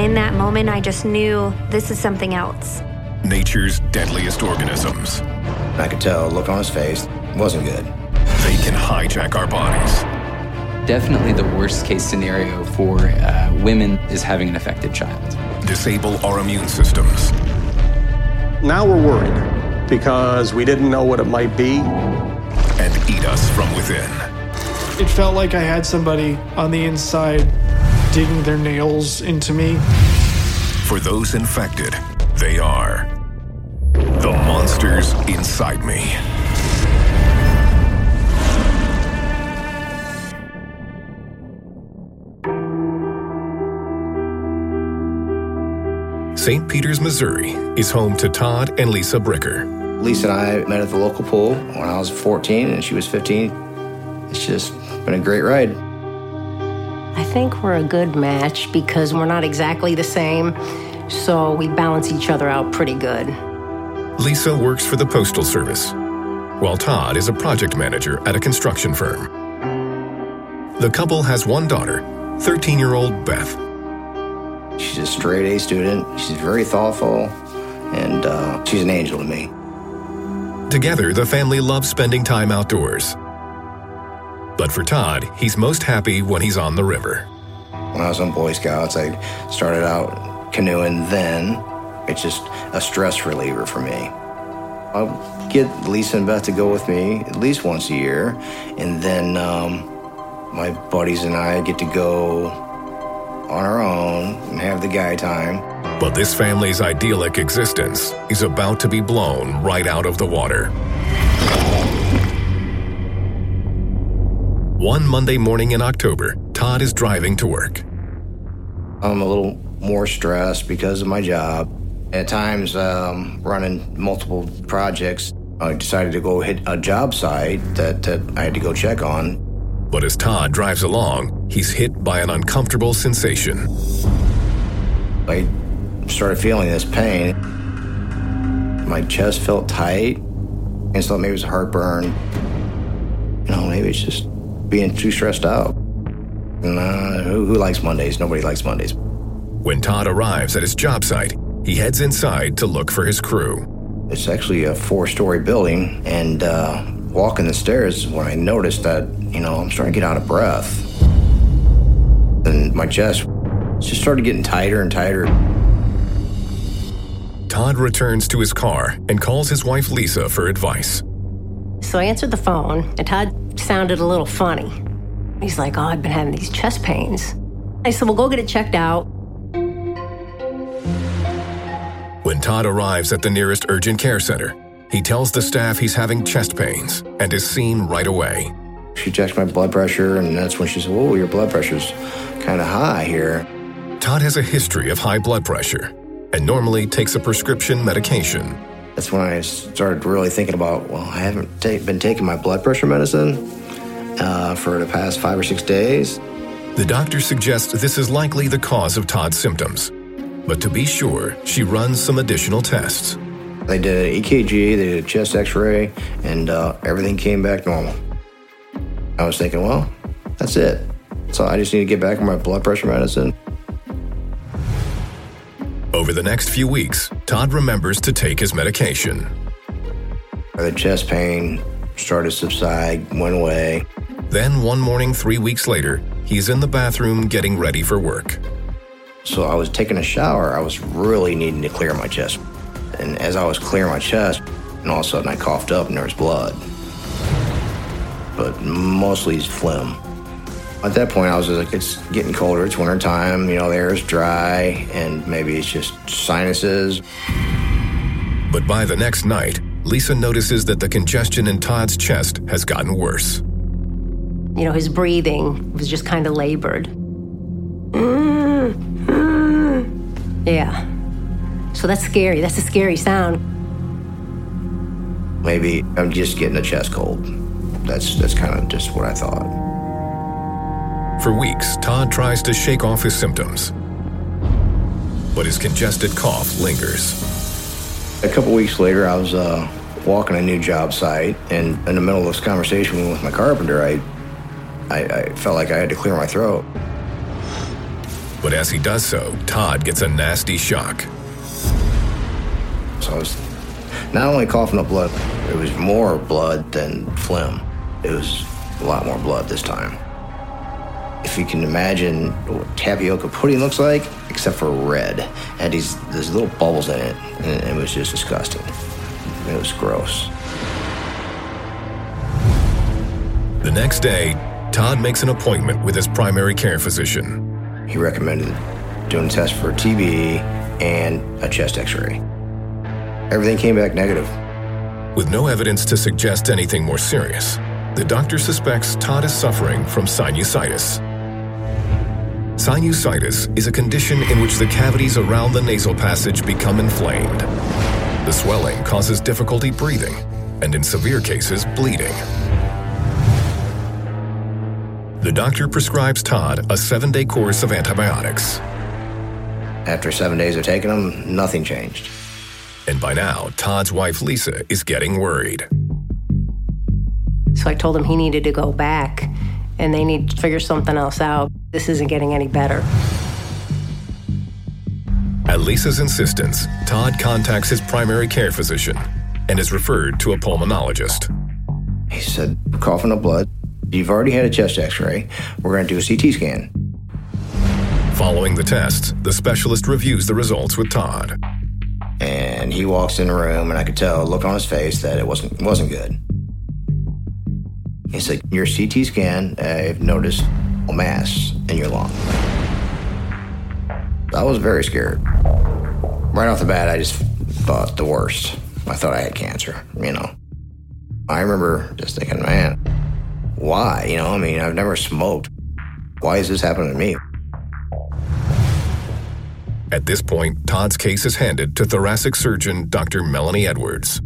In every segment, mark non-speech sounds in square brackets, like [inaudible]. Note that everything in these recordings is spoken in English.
In that moment, I just knew this is something else. Nature's deadliest organisms. I could tell, look on his face, wasn't good. They can hijack our bodies. Definitely the worst case scenario for uh, women is having an affected child. Disable our immune systems. Now we're worried because we didn't know what it might be. And eat us from within. It felt like I had somebody on the inside digging their nails into me. For those infected, they are the monsters inside me. St. Peters, Missouri is home to Todd and Lisa Bricker. Lisa and I met at the local pool when I was 14 and she was 15. It's just been a great ride. I think we're a good match because we're not exactly the same, so we balance each other out pretty good. Lisa works for the Postal Service, while Todd is a project manager at a construction firm. The couple has one daughter, 13 year old Beth. She's a straight A student. She's very thoughtful, and uh, she's an angel to me. Together, the family loves spending time outdoors. But for Todd, he's most happy when he's on the river. When I was on Boy Scouts, I started out canoeing then. It's just a stress reliever for me. I'll get Lisa and Beth to go with me at least once a year, and then um, my buddies and I get to go on our own and have the guy time. But this family's idyllic existence is about to be blown right out of the water. One Monday morning in October, Todd is driving to work. I'm a little more stressed because of my job. At times, um, running multiple projects, I decided to go hit a job site that, that I had to go check on. But as Todd drives along, he's hit by an uncomfortable sensation. I started feeling this pain. My chest felt tight, and so maybe it was heartburn. You know, maybe it's just being too stressed out. Nah, who, who likes Mondays? Nobody likes Mondays. When Todd arrives at his job site, he heads inside to look for his crew. It's actually a four story building, and uh, walking the stairs when I noticed that, you know, I'm starting to get out of breath. And my chest just started getting tighter and tighter. Todd returns to his car and calls his wife Lisa for advice. So I answered the phone, and Todd sounded a little funny. He's like, Oh, I've been having these chest pains. I said, Well, go get it checked out. When Todd arrives at the nearest urgent care center, he tells the staff he's having chest pains and is seen right away. She checks my blood pressure, and that's when she said, Whoa, your blood pressure's kind of high here. Todd has a history of high blood pressure and normally takes a prescription medication. That's when I started really thinking about, well, I haven't ta- been taking my blood pressure medicine uh, for the past five or six days. The doctor suggests this is likely the cause of Todd's symptoms. But to be sure, she runs some additional tests. They did an EKG, they did a chest x ray, and uh, everything came back normal. I was thinking, well, that's it. So I just need to get back on my blood pressure medicine. Over the next few weeks, Todd remembers to take his medication. The chest pain started to subside, went away. Then, one morning three weeks later, he's in the bathroom getting ready for work. So I was taking a shower. I was really needing to clear my chest. And as I was clearing my chest, and all of a sudden I coughed up and there was blood. But mostly it's phlegm. At that point, I was like, it's getting colder. It's winter time. You know, the air is dry, and maybe it's just sinuses. But by the next night, Lisa notices that the congestion in Todd's chest has gotten worse. You know, his breathing was just kind of labored. Yeah. So that's scary. That's a scary sound. Maybe I'm just getting a chest cold. That's that's kind of just what I thought. For weeks, Todd tries to shake off his symptoms, but his congested cough lingers. A couple weeks later, I was uh, walking a new job site, and in the middle of this conversation with my carpenter, I, I, I felt like I had to clear my throat. But as he does so, Todd gets a nasty shock. So I was not only coughing up blood, it was more blood than phlegm. It was a lot more blood this time. If you can imagine what tapioca pudding looks like, except for red, it had these these little bubbles in it, and it was just disgusting. It was gross. The next day, Todd makes an appointment with his primary care physician. He recommended doing a test for TB and a chest x-ray. Everything came back negative. With no evidence to suggest anything more serious, the doctor suspects Todd is suffering from sinusitis. Sinusitis is a condition in which the cavities around the nasal passage become inflamed. The swelling causes difficulty breathing, and in severe cases, bleeding. The doctor prescribes Todd a seven day course of antibiotics. After seven days of taking them, nothing changed. And by now, Todd's wife Lisa is getting worried. So I told him he needed to go back and they need to figure something else out. This isn't getting any better. At Lisa's insistence, Todd contacts his primary care physician and is referred to a pulmonologist. He said, coughing up blood. You've already had a chest x ray. We're going to do a CT scan. Following the tests, the specialist reviews the results with Todd. And he walks in the room, and I could tell, look on his face, that it wasn't wasn't good. He said, "Your CT scan, I've noticed a mass in your lung." I was very scared. Right off the bat, I just thought the worst. I thought I had cancer. You know, I remember just thinking, man, why? You know, I mean, I've never smoked. Why is this happening to me? At this point, Todd's case is handed to thoracic surgeon Dr. Melanie Edwards.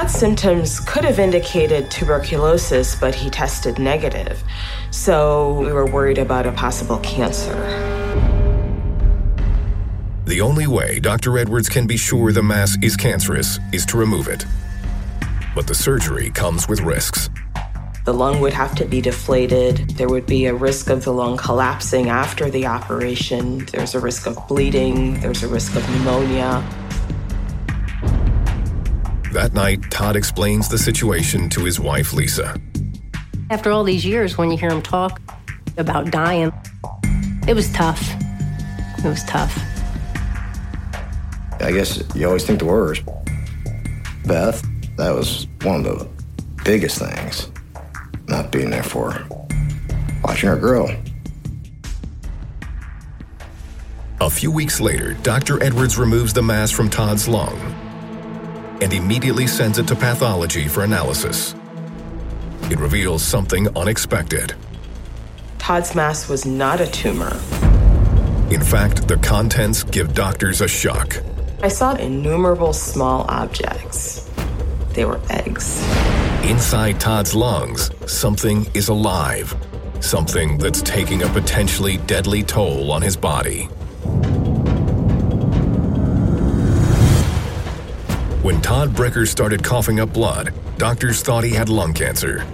Todd's symptoms could have indicated tuberculosis, but he tested negative. So we were worried about a possible cancer. The only way Dr. Edwards can be sure the mass is cancerous is to remove it. But the surgery comes with risks. The lung would have to be deflated. There would be a risk of the lung collapsing after the operation. There's a risk of bleeding. There's a risk of pneumonia. That night, Todd explains the situation to his wife, Lisa. After all these years, when you hear him talk about dying, it was tough. It was tough. I guess you always think the worst. Beth, that was one of the biggest things. Not being there for her. Watching her grow. A few weeks later, Dr. Edwards removes the mass from Todd's lung and immediately sends it to pathology for analysis. It reveals something unexpected. Todd's mass was not a tumor. In fact, the contents give doctors a shock. I saw innumerable small objects. They were eggs. Inside Todd's lungs, something is alive. Something that's taking a potentially deadly toll on his body. When Todd Brecker started coughing up blood, doctors thought he had lung cancer.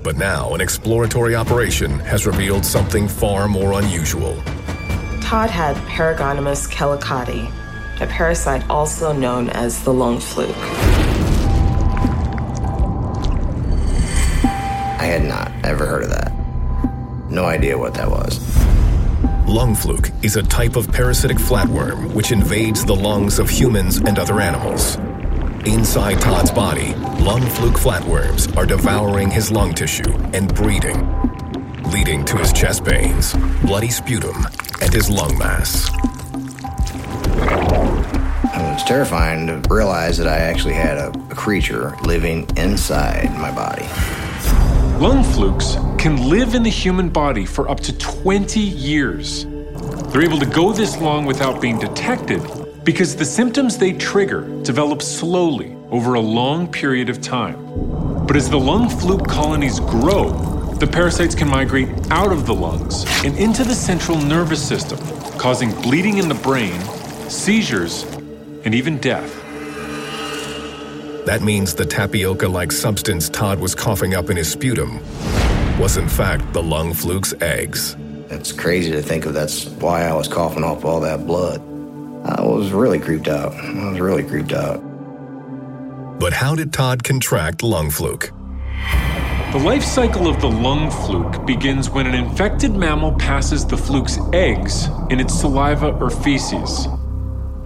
But now, an exploratory operation has revealed something far more unusual. Todd had Paragonimus kellicotti, a parasite also known as the lung fluke. I had not ever heard of that. No idea what that was. Lung fluke is a type of parasitic flatworm which invades the lungs of humans and other animals. Inside Todd's body, lung fluke flatworms are devouring his lung tissue and breeding, leading to his chest pains, bloody sputum, and his lung mass. It was terrifying to realize that I actually had a, a creature living inside my body. Lung flukes can live in the human body for up to 20 years. They're able to go this long without being detected because the symptoms they trigger develop slowly over a long period of time. But as the lung fluke colonies grow, the parasites can migrate out of the lungs and into the central nervous system, causing bleeding in the brain, seizures, and even death. That means the tapioca like substance Todd was coughing up in his sputum was, in fact, the lung fluke's eggs. It's crazy to think of that's why I was coughing up all that blood. I was really creeped out. I was really creeped out. But how did Todd contract lung fluke? The life cycle of the lung fluke begins when an infected mammal passes the fluke's eggs in its saliva or feces.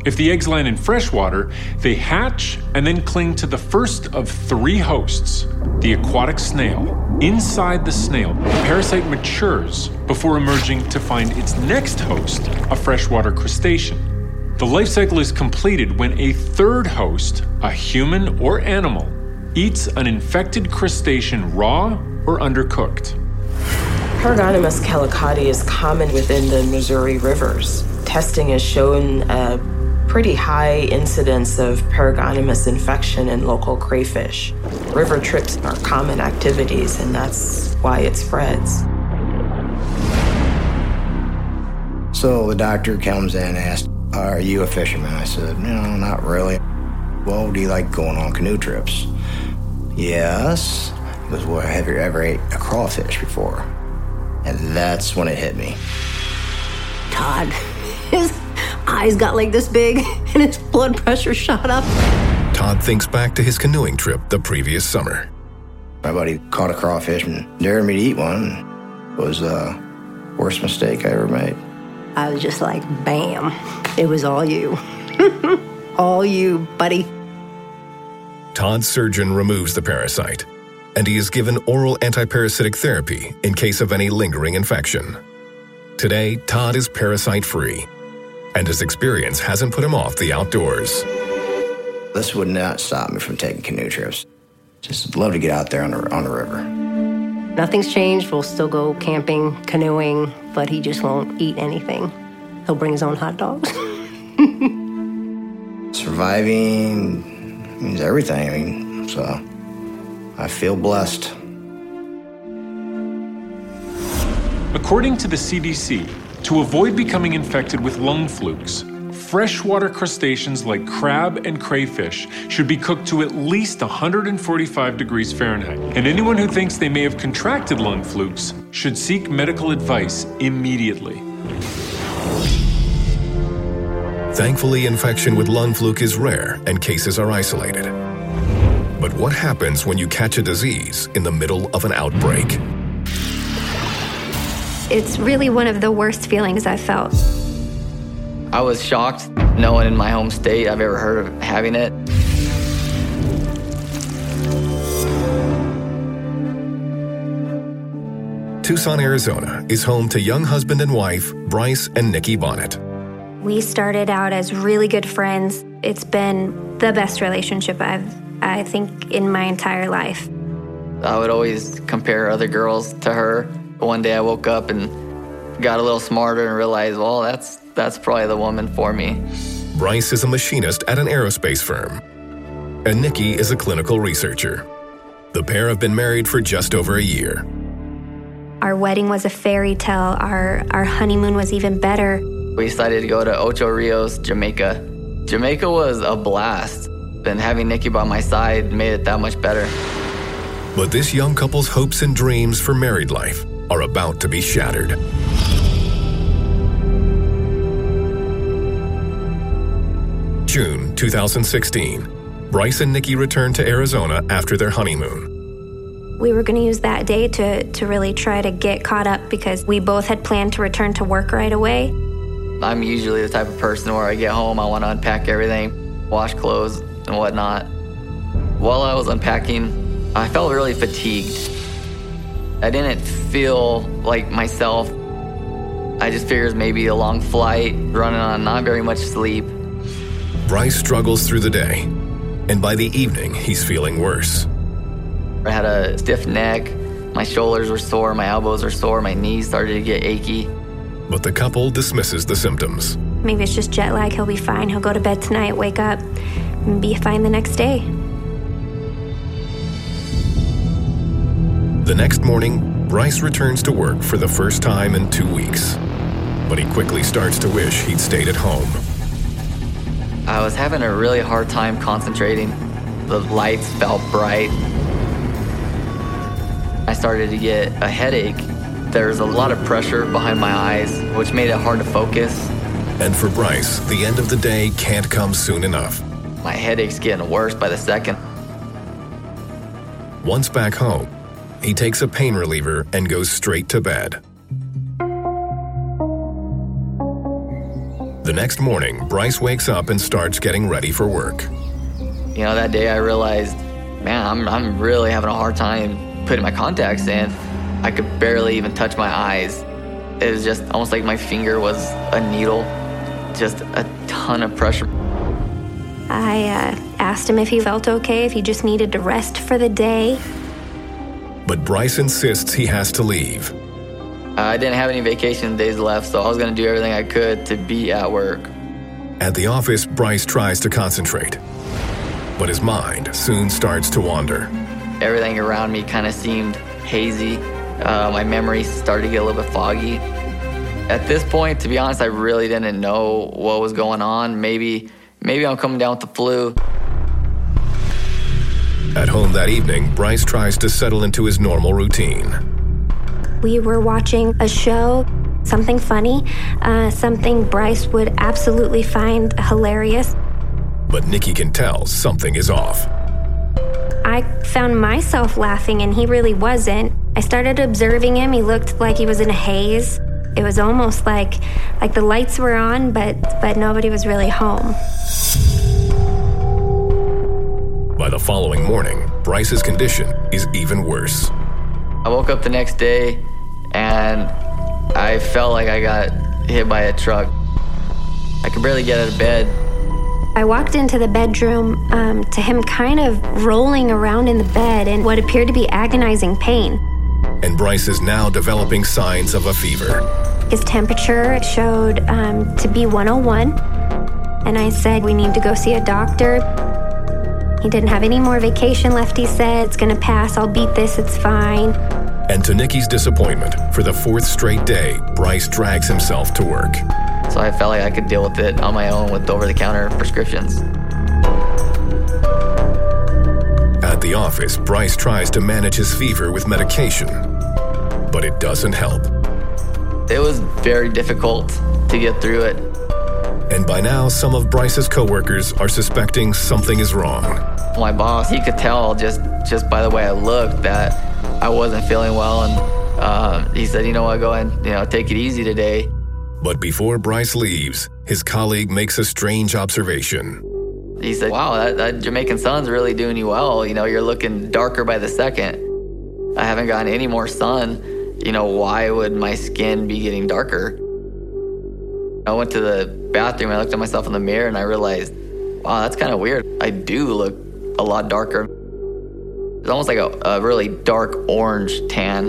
If the eggs land in fresh water, they hatch and then cling to the first of three hosts, the aquatic snail. Inside the snail, the parasite matures before emerging to find its next host, a freshwater crustacean. The life cycle is completed when a third host, a human or animal, eats an infected crustacean raw or undercooked. Paragonimus kellicotti is common within the Missouri rivers. Testing has shown a pretty high incidence of paragonimus infection in local crayfish. River trips are common activities, and that's why it spreads. So the doctor comes in and asks, Are you a fisherman? I said, No, not really. Well, do you like going on canoe trips? Yes. He goes, Well, have you ever ate a crawfish before? And that's when it hit me. Todd, [laughs] his eyes got like this big [laughs] and his blood pressure shot up. Todd thinks back to his canoeing trip the previous summer. My buddy caught a crawfish and dared me to eat one. It was the worst mistake I ever made. I was just like, bam, it was all you. [laughs] all you, buddy. Todd's surgeon removes the parasite, and he is given oral antiparasitic therapy in case of any lingering infection. Today, Todd is parasite free, and his experience hasn't put him off the outdoors. This would not stop me from taking canoe trips. Just love to get out there on the, on the river. Nothing's changed. We'll still go camping, canoeing, but he just won't eat anything. He'll bring his own hot dogs. [laughs] Surviving means everything. I mean, so I feel blessed. According to the CDC, to avoid becoming infected with lung flukes, freshwater crustaceans like crab and crayfish should be cooked to at least 145 degrees Fahrenheit. And anyone who thinks they may have contracted lung flukes should seek medical advice immediately. Thankfully, infection with lung fluke is rare and cases are isolated. But what happens when you catch a disease in the middle of an outbreak? It's really one of the worst feelings I've felt. I was shocked. No one in my home state I've ever heard of having it. Tucson, Arizona is home to young husband and wife Bryce and Nikki Bonnet. We started out as really good friends. It's been the best relationship I've, I think, in my entire life. I would always compare other girls to her. One day I woke up and got a little smarter and realized, well, that's that's probably the woman for me. Bryce is a machinist at an aerospace firm, and Nikki is a clinical researcher. The pair have been married for just over a year. Our wedding was a fairy tale. Our our honeymoon was even better. We decided to go to Ocho Rios, Jamaica. Jamaica was a blast, and having Nikki by my side made it that much better. But this young couple's hopes and dreams for married life are about to be shattered. June 2016. Bryce and Nikki returned to Arizona after their honeymoon. We were going to use that day to, to really try to get caught up because we both had planned to return to work right away. I'm usually the type of person where I get home, I want to unpack everything, wash clothes, and whatnot. While I was unpacking, I felt really fatigued. I didn't feel like myself. I just figured maybe a long flight, running on not very much sleep. Bryce struggles through the day, and by the evening, he's feeling worse. I had a stiff neck, my shoulders were sore, my elbows were sore, my knees started to get achy. But the couple dismisses the symptoms. Maybe it's just jet lag. He'll be fine. He'll go to bed tonight, wake up, and be fine the next day. The next morning, Bryce returns to work for the first time in two weeks. But he quickly starts to wish he'd stayed at home. I was having a really hard time concentrating. The lights felt bright. I started to get a headache. There was a lot of pressure behind my eyes, which made it hard to focus. And for Bryce, the end of the day can't come soon enough. My headache's getting worse by the second. Once back home, he takes a pain reliever and goes straight to bed. The next morning, Bryce wakes up and starts getting ready for work. You know, that day I realized, man, I'm, I'm really having a hard time putting my contacts in. I could barely even touch my eyes. It was just almost like my finger was a needle, just a ton of pressure. I uh, asked him if he felt okay, if he just needed to rest for the day. But Bryce insists he has to leave. I didn't have any vacation days left, so I was going to do everything I could to be at work. At the office, Bryce tries to concentrate, but his mind soon starts to wander. Everything around me kind of seemed hazy. Uh, my memory started to get a little bit foggy. At this point, to be honest, I really didn't know what was going on. Maybe, maybe I'm coming down with the flu. At home that evening, Bryce tries to settle into his normal routine. We were watching a show, something funny, uh, something Bryce would absolutely find hilarious. But Nikki can tell something is off. I found myself laughing and he really wasn't. I started observing him. He looked like he was in a haze. It was almost like like the lights were on but but nobody was really home. By the following morning, Bryce's condition is even worse. I woke up the next day and I felt like I got hit by a truck. I could barely get out of bed. I walked into the bedroom um, to him kind of rolling around in the bed in what appeared to be agonizing pain. And Bryce is now developing signs of a fever. His temperature showed um, to be 101. And I said, We need to go see a doctor. He didn't have any more vacation left, he said. It's gonna pass. I'll beat this. It's fine. And to Nikki's disappointment, for the fourth straight day, Bryce drags himself to work. So I felt like I could deal with it on my own with over the counter prescriptions. At the office, Bryce tries to manage his fever with medication, but it doesn't help. It was very difficult to get through it. And by now, some of Bryce's coworkers are suspecting something is wrong. My boss, he could tell just just by the way I looked that I wasn't feeling well, and uh, he said, "You know what? Go ahead, you know, take it easy today." But before Bryce leaves, his colleague makes a strange observation. He said, "Wow, that, that Jamaican sun's really doing you well. You know, you're looking darker by the second. I haven't gotten any more sun. You know, why would my skin be getting darker?" I went to the bathroom. I looked at myself in the mirror, and I realized, "Wow, that's kind of weird. I do look a lot darker." It's almost like a, a really dark orange tan.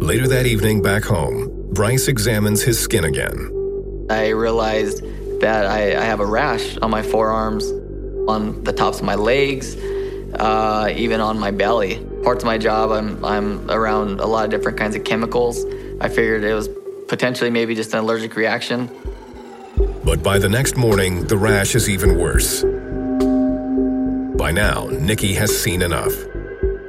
Later that evening, back home, Bryce examines his skin again. I realized that I, I have a rash on my forearms, on the tops of my legs, uh, even on my belly. Parts of my job, I'm, I'm around a lot of different kinds of chemicals. I figured it was potentially maybe just an allergic reaction. But by the next morning, the rash is even worse. By now, Nikki has seen enough.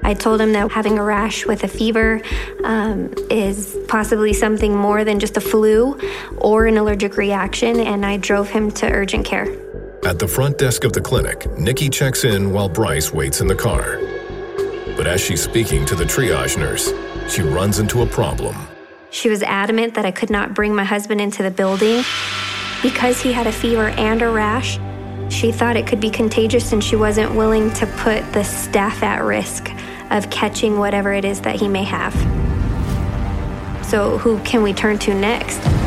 I told him that having a rash with a fever um, is possibly something more than just a flu or an allergic reaction, and I drove him to urgent care. At the front desk of the clinic, Nikki checks in while Bryce waits in the car. But as she's speaking to the triage nurse, she runs into a problem. She was adamant that I could not bring my husband into the building because he had a fever and a rash. She thought it could be contagious and she wasn't willing to put the staff at risk of catching whatever it is that he may have. So, who can we turn to next?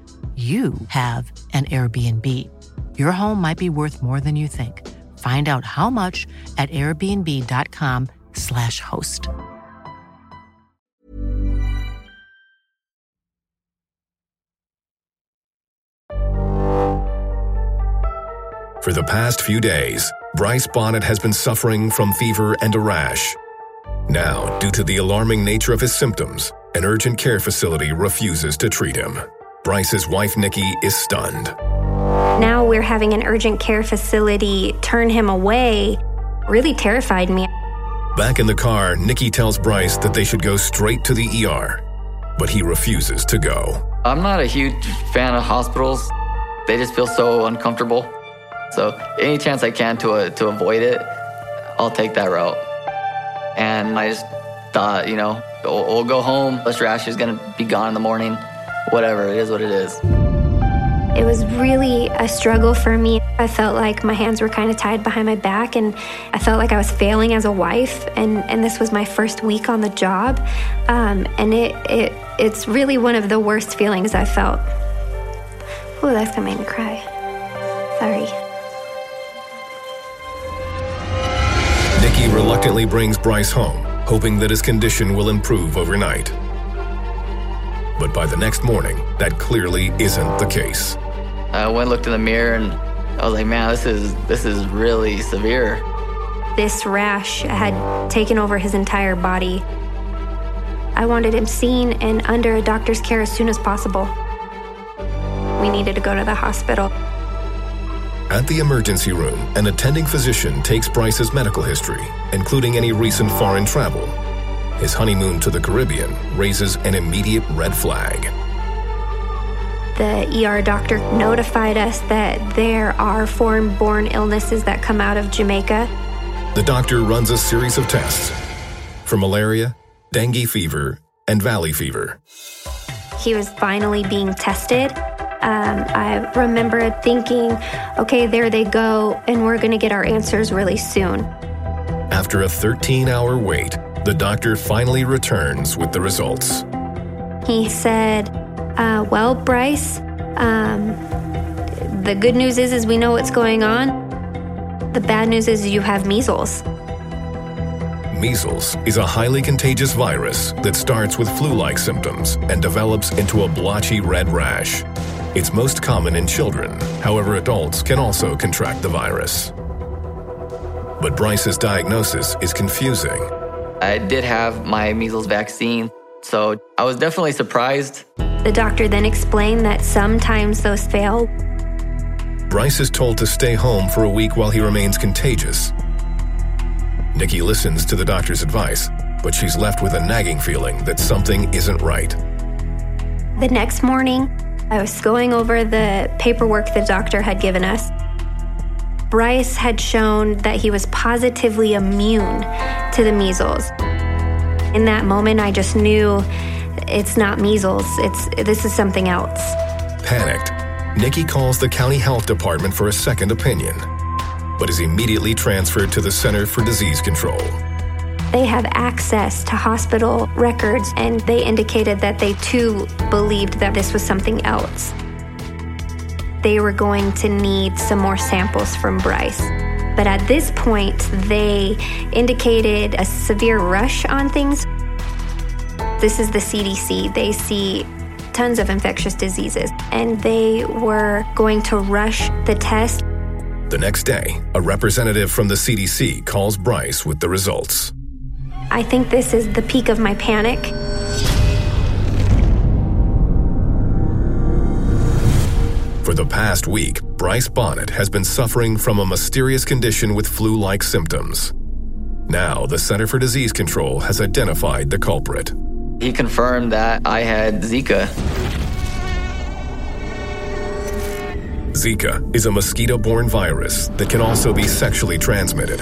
you have an Airbnb. Your home might be worth more than you think. Find out how much at airbnb.com/slash host. For the past few days, Bryce Bonnet has been suffering from fever and a rash. Now, due to the alarming nature of his symptoms, an urgent care facility refuses to treat him. Bryce's wife, Nikki, is stunned. Now we're having an urgent care facility turn him away. Really terrified me. Back in the car, Nikki tells Bryce that they should go straight to the ER, but he refuses to go. I'm not a huge fan of hospitals. They just feel so uncomfortable. So any chance I can to, uh, to avoid it, I'll take that route. And I just thought, you know, we'll, we'll go home. This rash is going to be gone in the morning. Whatever, it is what it is. It was really a struggle for me. I felt like my hands were kind of tied behind my back, and I felt like I was failing as a wife. And, and this was my first week on the job, um, and it, it it's really one of the worst feelings I felt. Oh, that's gonna make me cry. Sorry. Nikki reluctantly brings Bryce home, hoping that his condition will improve overnight. But by the next morning, that clearly isn't the case. I went and looked in the mirror and I was like, man, this is this is really severe. This rash had taken over his entire body. I wanted him seen and under a doctor's care as soon as possible. We needed to go to the hospital. At the emergency room, an attending physician takes Bryce's medical history, including any recent foreign travel. His honeymoon to the Caribbean raises an immediate red flag. The ER doctor notified us that there are foreign born illnesses that come out of Jamaica. The doctor runs a series of tests for malaria, dengue fever, and valley fever. He was finally being tested. Um, I remember thinking, okay, there they go, and we're going to get our answers really soon. After a 13 hour wait, the doctor finally returns with the results. He said, uh, "Well, Bryce, um, the good news is is we know what's going on. The bad news is you have measles." Measles is a highly contagious virus that starts with flu like symptoms and develops into a blotchy red rash. It's most common in children, however, adults can also contract the virus. But Bryce's diagnosis is confusing. I did have my measles vaccine, so I was definitely surprised. The doctor then explained that sometimes those fail. Bryce is told to stay home for a week while he remains contagious. Nikki listens to the doctor's advice, but she's left with a nagging feeling that something isn't right. The next morning, I was going over the paperwork the doctor had given us. Bryce had shown that he was positively immune to the measles. In that moment, I just knew it's not measles. It's this is something else. Panicked, Nikki calls the county health department for a second opinion, but is immediately transferred to the Center for Disease Control. They have access to hospital records, and they indicated that they too believed that this was something else. They were going to need some more samples from Bryce. But at this point, they indicated a severe rush on things. This is the CDC. They see tons of infectious diseases, and they were going to rush the test. The next day, a representative from the CDC calls Bryce with the results. I think this is the peak of my panic. For the past week, Bryce Bonnet has been suffering from a mysterious condition with flu like symptoms. Now, the Center for Disease Control has identified the culprit. He confirmed that I had Zika. Zika is a mosquito borne virus that can also be sexually transmitted.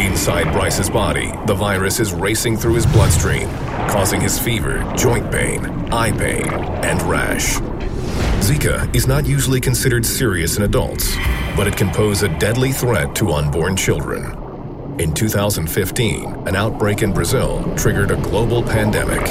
Inside Bryce's body, the virus is racing through his bloodstream, causing his fever, joint pain, eye pain, and rash. Zika is not usually considered serious in adults, but it can pose a deadly threat to unborn children. In 2015, an outbreak in Brazil triggered a global pandemic.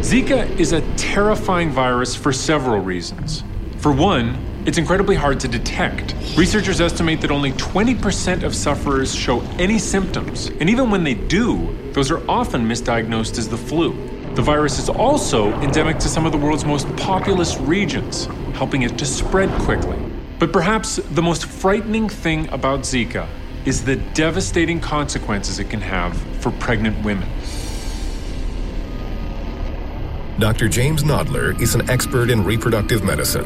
Zika is a terrifying virus for several reasons. For one, it's incredibly hard to detect. Researchers estimate that only 20% of sufferers show any symptoms, and even when they do, those are often misdiagnosed as the flu. The virus is also endemic to some of the world's most populous regions, helping it to spread quickly. But perhaps the most frightening thing about Zika is the devastating consequences it can have for pregnant women. Dr. James Nodler is an expert in reproductive medicine.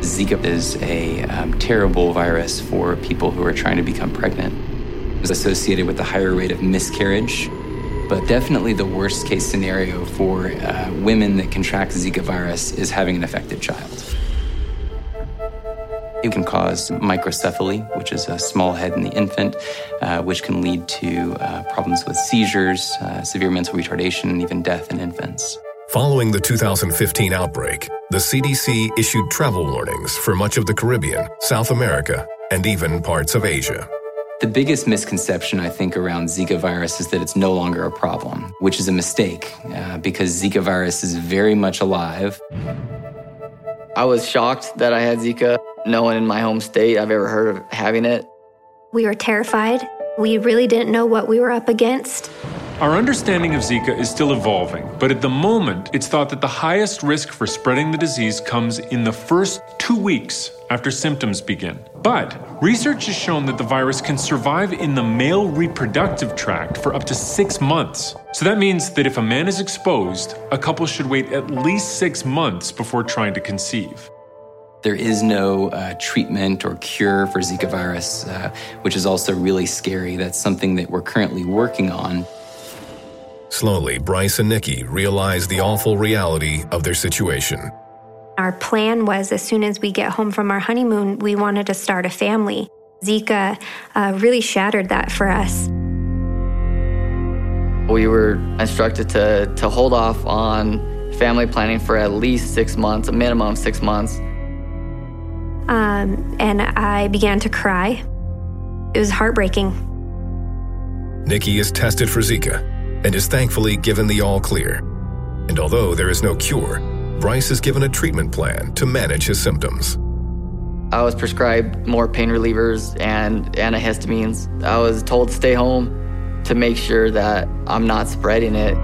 Zika is a um, terrible virus for people who are trying to become pregnant. It's associated with a higher rate of miscarriage, but definitely the worst case scenario for uh, women that contract Zika virus is having an affected child. It can cause microcephaly, which is a small head in the infant, uh, which can lead to uh, problems with seizures, uh, severe mental retardation, and even death in infants. Following the 2015 outbreak, the CDC issued travel warnings for much of the Caribbean, South America, and even parts of Asia. The biggest misconception, I think, around Zika virus is that it's no longer a problem, which is a mistake uh, because Zika virus is very much alive. I was shocked that I had Zika. No one in my home state I've ever heard of having it. We were terrified. We really didn't know what we were up against. Our understanding of Zika is still evolving, but at the moment, it's thought that the highest risk for spreading the disease comes in the first two weeks after symptoms begin. But research has shown that the virus can survive in the male reproductive tract for up to six months. So that means that if a man is exposed, a couple should wait at least six months before trying to conceive. There is no uh, treatment or cure for Zika virus, uh, which is also really scary. That's something that we're currently working on. Slowly, Bryce and Nikki realize the awful reality of their situation. Our plan was as soon as we get home from our honeymoon, we wanted to start a family. Zika uh, really shattered that for us. We were instructed to, to hold off on family planning for at least six months, a minimum of six months. Um, and I began to cry. It was heartbreaking. Nikki is tested for Zika and is thankfully given the all clear. And although there is no cure, Bryce is given a treatment plan to manage his symptoms. I was prescribed more pain relievers and antihistamines. I was told to stay home to make sure that I'm not spreading it.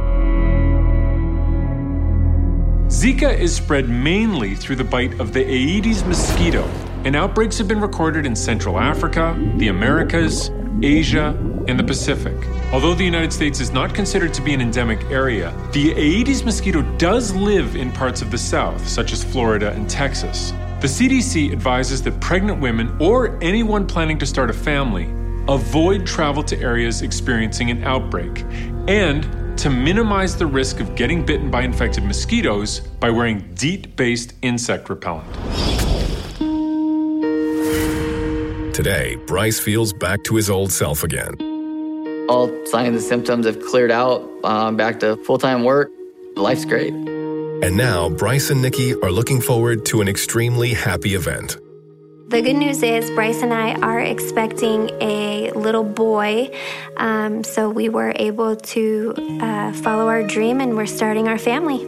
Zika is spread mainly through the bite of the Aedes mosquito, and outbreaks have been recorded in Central Africa, the Americas, Asia, and the Pacific. Although the United States is not considered to be an endemic area, the Aedes mosquito does live in parts of the South, such as Florida and Texas. The CDC advises that pregnant women or anyone planning to start a family avoid travel to areas experiencing an outbreak and to minimize the risk of getting bitten by infected mosquitoes by wearing DEET based insect repellent. Today, Bryce feels back to his old self again. All signs and symptoms have cleared out. Um, back to full time work. Life's great. And now, Bryce and Nikki are looking forward to an extremely happy event. The good news is Bryce and I are expecting a little boy. Um, so we were able to uh, follow our dream and we're starting our family.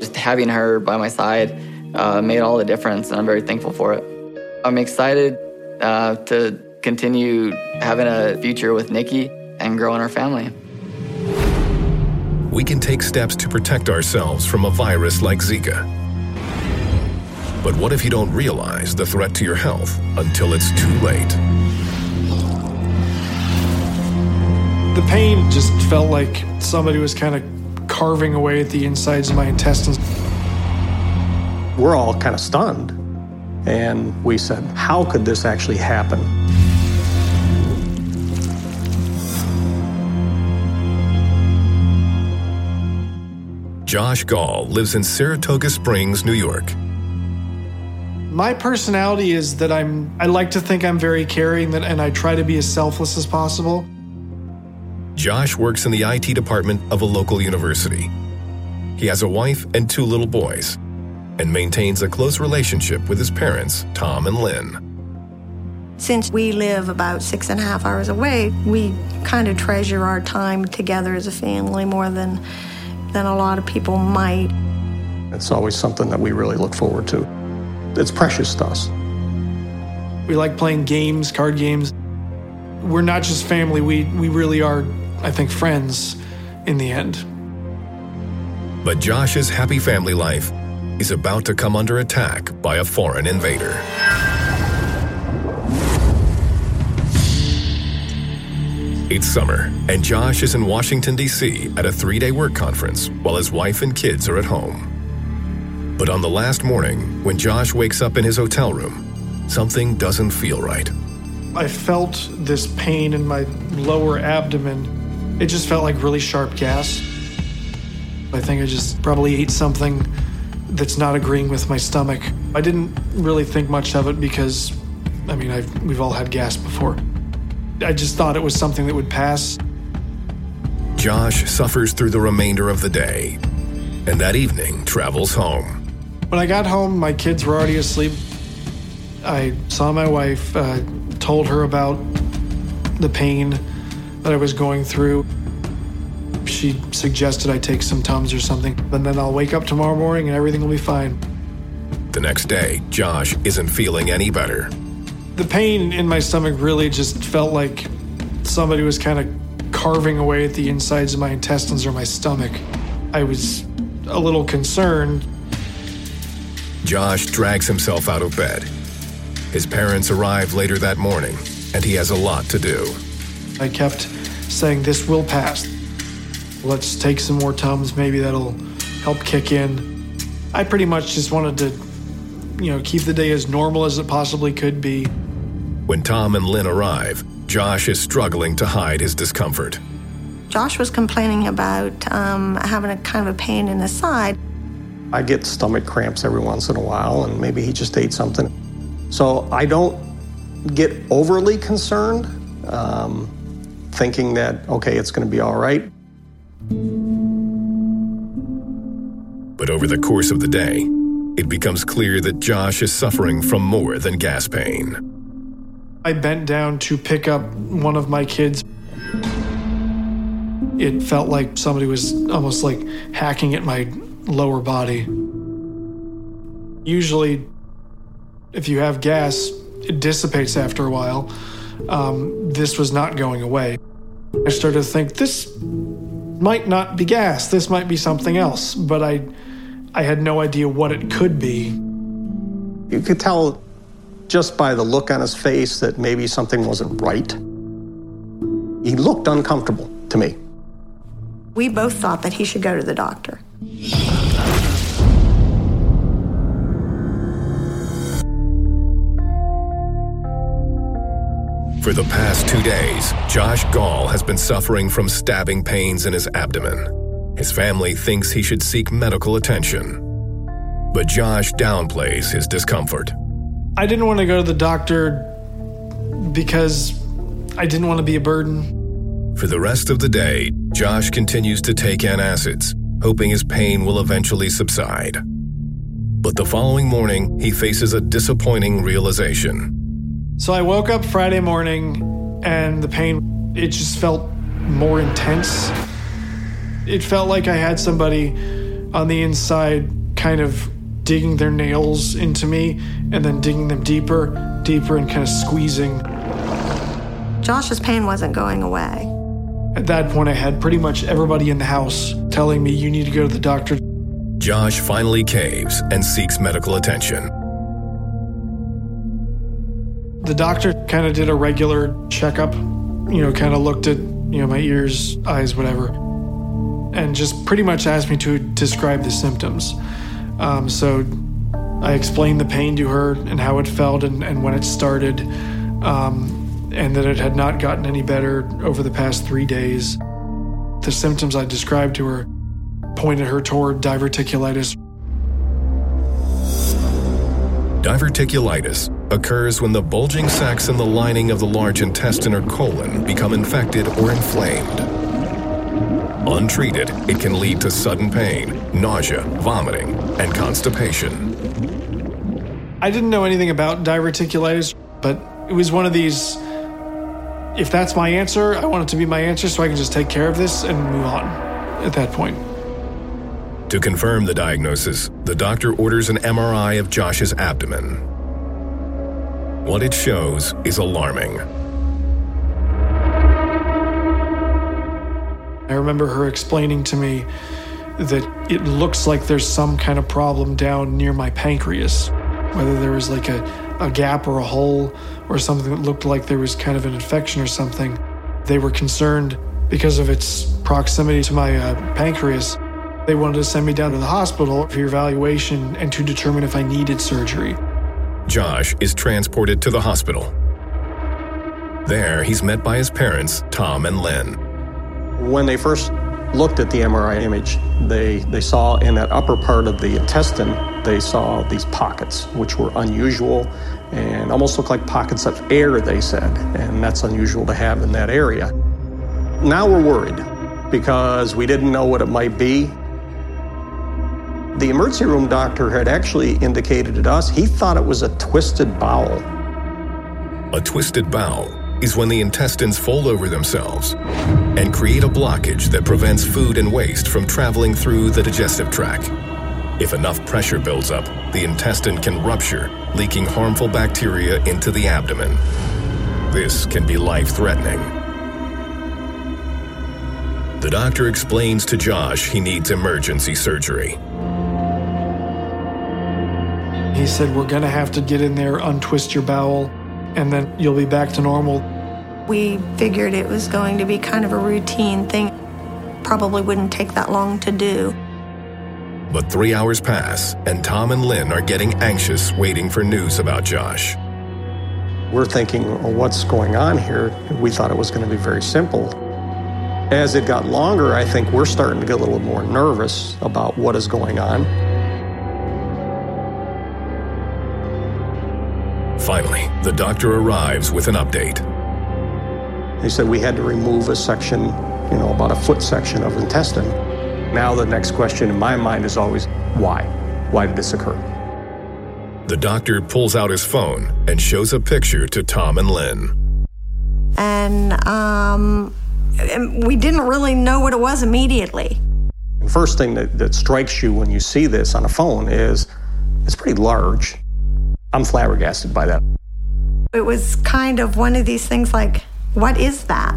Just having her by my side uh, made all the difference, and I'm very thankful for it. I'm excited uh, to continue having a future with Nikki and growing our family. We can take steps to protect ourselves from a virus like Zika. But what if you don't realize the threat to your health until it's too late? The pain just felt like somebody was kind of carving away at the insides of my intestines. We're all kind of stunned. And we said, how could this actually happen? Josh Gall lives in Saratoga Springs, New York. My personality is that I'm I like to think I'm very caring that and I try to be as selfless as possible. Josh works in the IT department of a local university. He has a wife and two little boys and maintains a close relationship with his parents, Tom and Lynn. Since we live about six and a half hours away, we kind of treasure our time together as a family more than than a lot of people might. It's always something that we really look forward to. It's precious to us. We like playing games, card games. We're not just family, we, we really are, I think, friends in the end. But Josh's happy family life is about to come under attack by a foreign invader. It's summer, and Josh is in Washington, D.C. at a three day work conference while his wife and kids are at home. But on the last morning, when Josh wakes up in his hotel room, something doesn't feel right. I felt this pain in my lower abdomen. It just felt like really sharp gas. I think I just probably ate something that's not agreeing with my stomach. I didn't really think much of it because, I mean, I've, we've all had gas before. I just thought it was something that would pass. Josh suffers through the remainder of the day, and that evening travels home. When I got home, my kids were already asleep. I saw my wife, uh, told her about the pain that I was going through. She suggested I take some Tums or something, and then I'll wake up tomorrow morning and everything will be fine. The next day, Josh isn't feeling any better. The pain in my stomach really just felt like somebody was kind of carving away at the insides of my intestines or my stomach. I was a little concerned. Josh drags himself out of bed. His parents arrive later that morning, and he has a lot to do. I kept saying, This will pass. Let's take some more Tums. Maybe that'll help kick in. I pretty much just wanted to, you know, keep the day as normal as it possibly could be. When Tom and Lynn arrive, Josh is struggling to hide his discomfort. Josh was complaining about um, having a kind of a pain in his side. I get stomach cramps every once in a while, and maybe he just ate something. So I don't get overly concerned, um, thinking that, okay, it's going to be all right. Over the course of the day, it becomes clear that Josh is suffering from more than gas pain. I bent down to pick up one of my kids. It felt like somebody was almost like hacking at my lower body. Usually, if you have gas, it dissipates after a while. Um, this was not going away. I started to think this might not be gas, this might be something else. But I, I had no idea what it could be. You could tell just by the look on his face that maybe something wasn't right. He looked uncomfortable to me. We both thought that he should go to the doctor. For the past two days, Josh Gall has been suffering from stabbing pains in his abdomen. His family thinks he should seek medical attention. But Josh downplays his discomfort. I didn't want to go to the doctor because I didn't want to be a burden. For the rest of the day, Josh continues to take antacids, hoping his pain will eventually subside. But the following morning, he faces a disappointing realization. So I woke up Friday morning and the pain, it just felt more intense. It felt like I had somebody on the inside kind of digging their nails into me and then digging them deeper, deeper, and kind of squeezing. Josh's pain wasn't going away. At that point, I had pretty much everybody in the house telling me, you need to go to the doctor. Josh finally caves and seeks medical attention. The doctor kind of did a regular checkup, you know, kind of looked at, you know, my ears, eyes, whatever, and just pretty much asked me to describe the symptoms. Um, so I explained the pain to her and how it felt and, and when it started, um, and that it had not gotten any better over the past three days. The symptoms I described to her pointed her toward diverticulitis. Diverticulitis occurs when the bulging sacs in the lining of the large intestine or colon become infected or inflamed. Untreated, it can lead to sudden pain, nausea, vomiting, and constipation. I didn't know anything about diverticulitis, but it was one of these if that's my answer, I want it to be my answer so I can just take care of this and move on at that point. To confirm the diagnosis, the doctor orders an MRI of Josh's abdomen. What it shows is alarming. I remember her explaining to me that it looks like there's some kind of problem down near my pancreas, whether there was like a, a gap or a hole or something that looked like there was kind of an infection or something. They were concerned because of its proximity to my uh, pancreas. They wanted to send me down to the hospital for evaluation and to determine if I needed surgery. Josh is transported to the hospital. There, he's met by his parents, Tom and Lynn. When they first looked at the MRI image, they, they saw in that upper part of the intestine, they saw these pockets, which were unusual and almost looked like pockets of air, they said, and that's unusual to have in that area. Now we're worried because we didn't know what it might be. The emergency room doctor had actually indicated to us he thought it was a twisted bowel. A twisted bowel is when the intestines fold over themselves and create a blockage that prevents food and waste from traveling through the digestive tract. If enough pressure builds up, the intestine can rupture, leaking harmful bacteria into the abdomen. This can be life threatening. The doctor explains to Josh he needs emergency surgery. He said, We're going to have to get in there, untwist your bowel, and then you'll be back to normal. We figured it was going to be kind of a routine thing. Probably wouldn't take that long to do. But three hours pass, and Tom and Lynn are getting anxious waiting for news about Josh. We're thinking, well, what's going on here? We thought it was going to be very simple. As it got longer, I think we're starting to get a little more nervous about what is going on. Finally, the doctor arrives with an update. They said we had to remove a section, you know, about a foot section of intestine. Now, the next question in my mind is always why? Why did this occur? The doctor pulls out his phone and shows a picture to Tom and Lynn. And um, we didn't really know what it was immediately. The first thing that, that strikes you when you see this on a phone is it's pretty large. I'm flabbergasted by that. It was kind of one of these things like, what is that?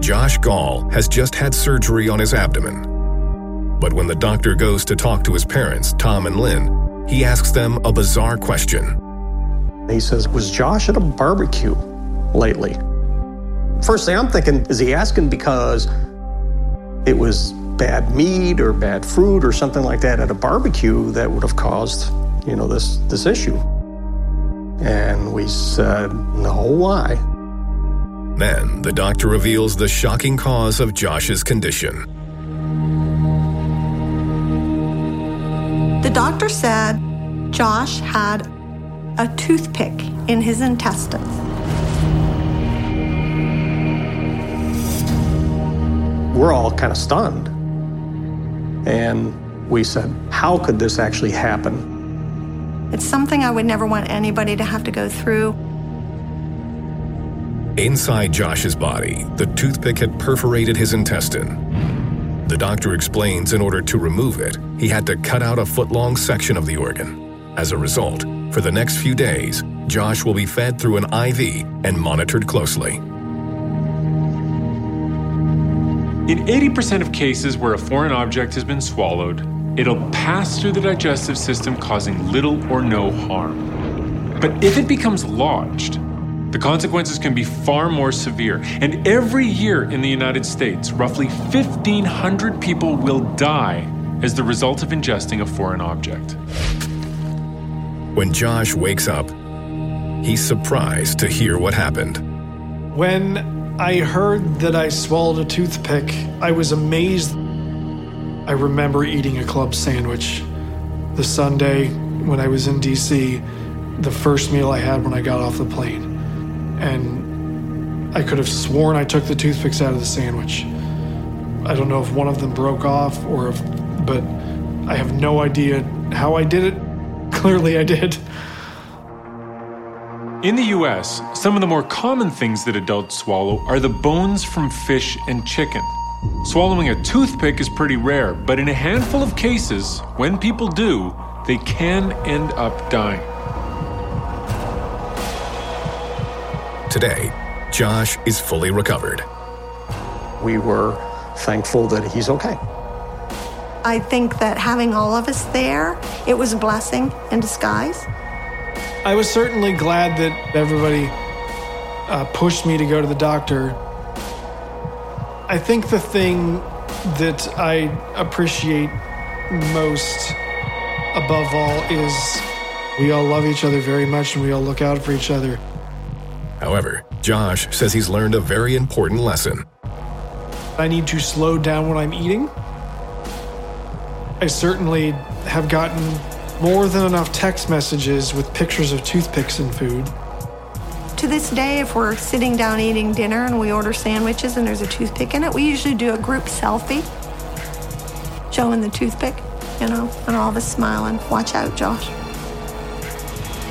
Josh Gall has just had surgery on his abdomen. But when the doctor goes to talk to his parents, Tom and Lynn, he asks them a bizarre question. He says, Was Josh at a barbecue lately? First thing I'm thinking, is he asking because it was bad meat or bad fruit or something like that at a barbecue that would have caused, you know, this, this issue? And we said, No, why? Then the doctor reveals the shocking cause of Josh's condition. The doctor said Josh had a toothpick in his intestines. We're all kind of stunned. And we said, How could this actually happen? It's something I would never want anybody to have to go through. Inside Josh's body, the toothpick had perforated his intestine. The doctor explains in order to remove it, he had to cut out a foot long section of the organ. As a result, for the next few days, Josh will be fed through an IV and monitored closely. In 80% of cases where a foreign object has been swallowed, it'll pass through the digestive system causing little or no harm. But if it becomes lodged, the consequences can be far more severe, and every year in the United States, roughly 1,500 people will die as the result of ingesting a foreign object. When Josh wakes up, he's surprised to hear what happened. When I heard that I swallowed a toothpick, I was amazed. I remember eating a club sandwich the Sunday when I was in DC, the first meal I had when I got off the plane and I could have sworn I took the toothpicks out of the sandwich. I don't know if one of them broke off or if, but I have no idea how I did it. [laughs] Clearly, I did. In the US, some of the more common things that adults swallow are the bones from fish and chicken. Swallowing a toothpick is pretty rare, but in a handful of cases, when people do, they can end up dying. Today, Josh is fully recovered. We were thankful that he's okay. I think that having all of us there, it was a blessing in disguise. I was certainly glad that everybody uh, pushed me to go to the doctor. I think the thing that I appreciate most above all is we all love each other very much and we all look out for each other. However, Josh says he's learned a very important lesson. I need to slow down when I'm eating. I certainly have gotten more than enough text messages with pictures of toothpicks and food. To this day, if we're sitting down eating dinner and we order sandwiches and there's a toothpick in it, we usually do a group selfie showing the toothpick, you know, and all of us smiling. Watch out, Josh.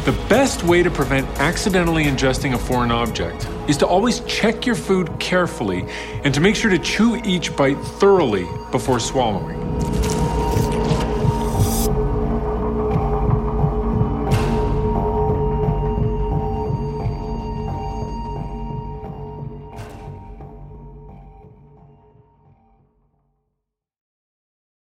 The best way to prevent accidentally ingesting a foreign object is to always check your food carefully and to make sure to chew each bite thoroughly before swallowing.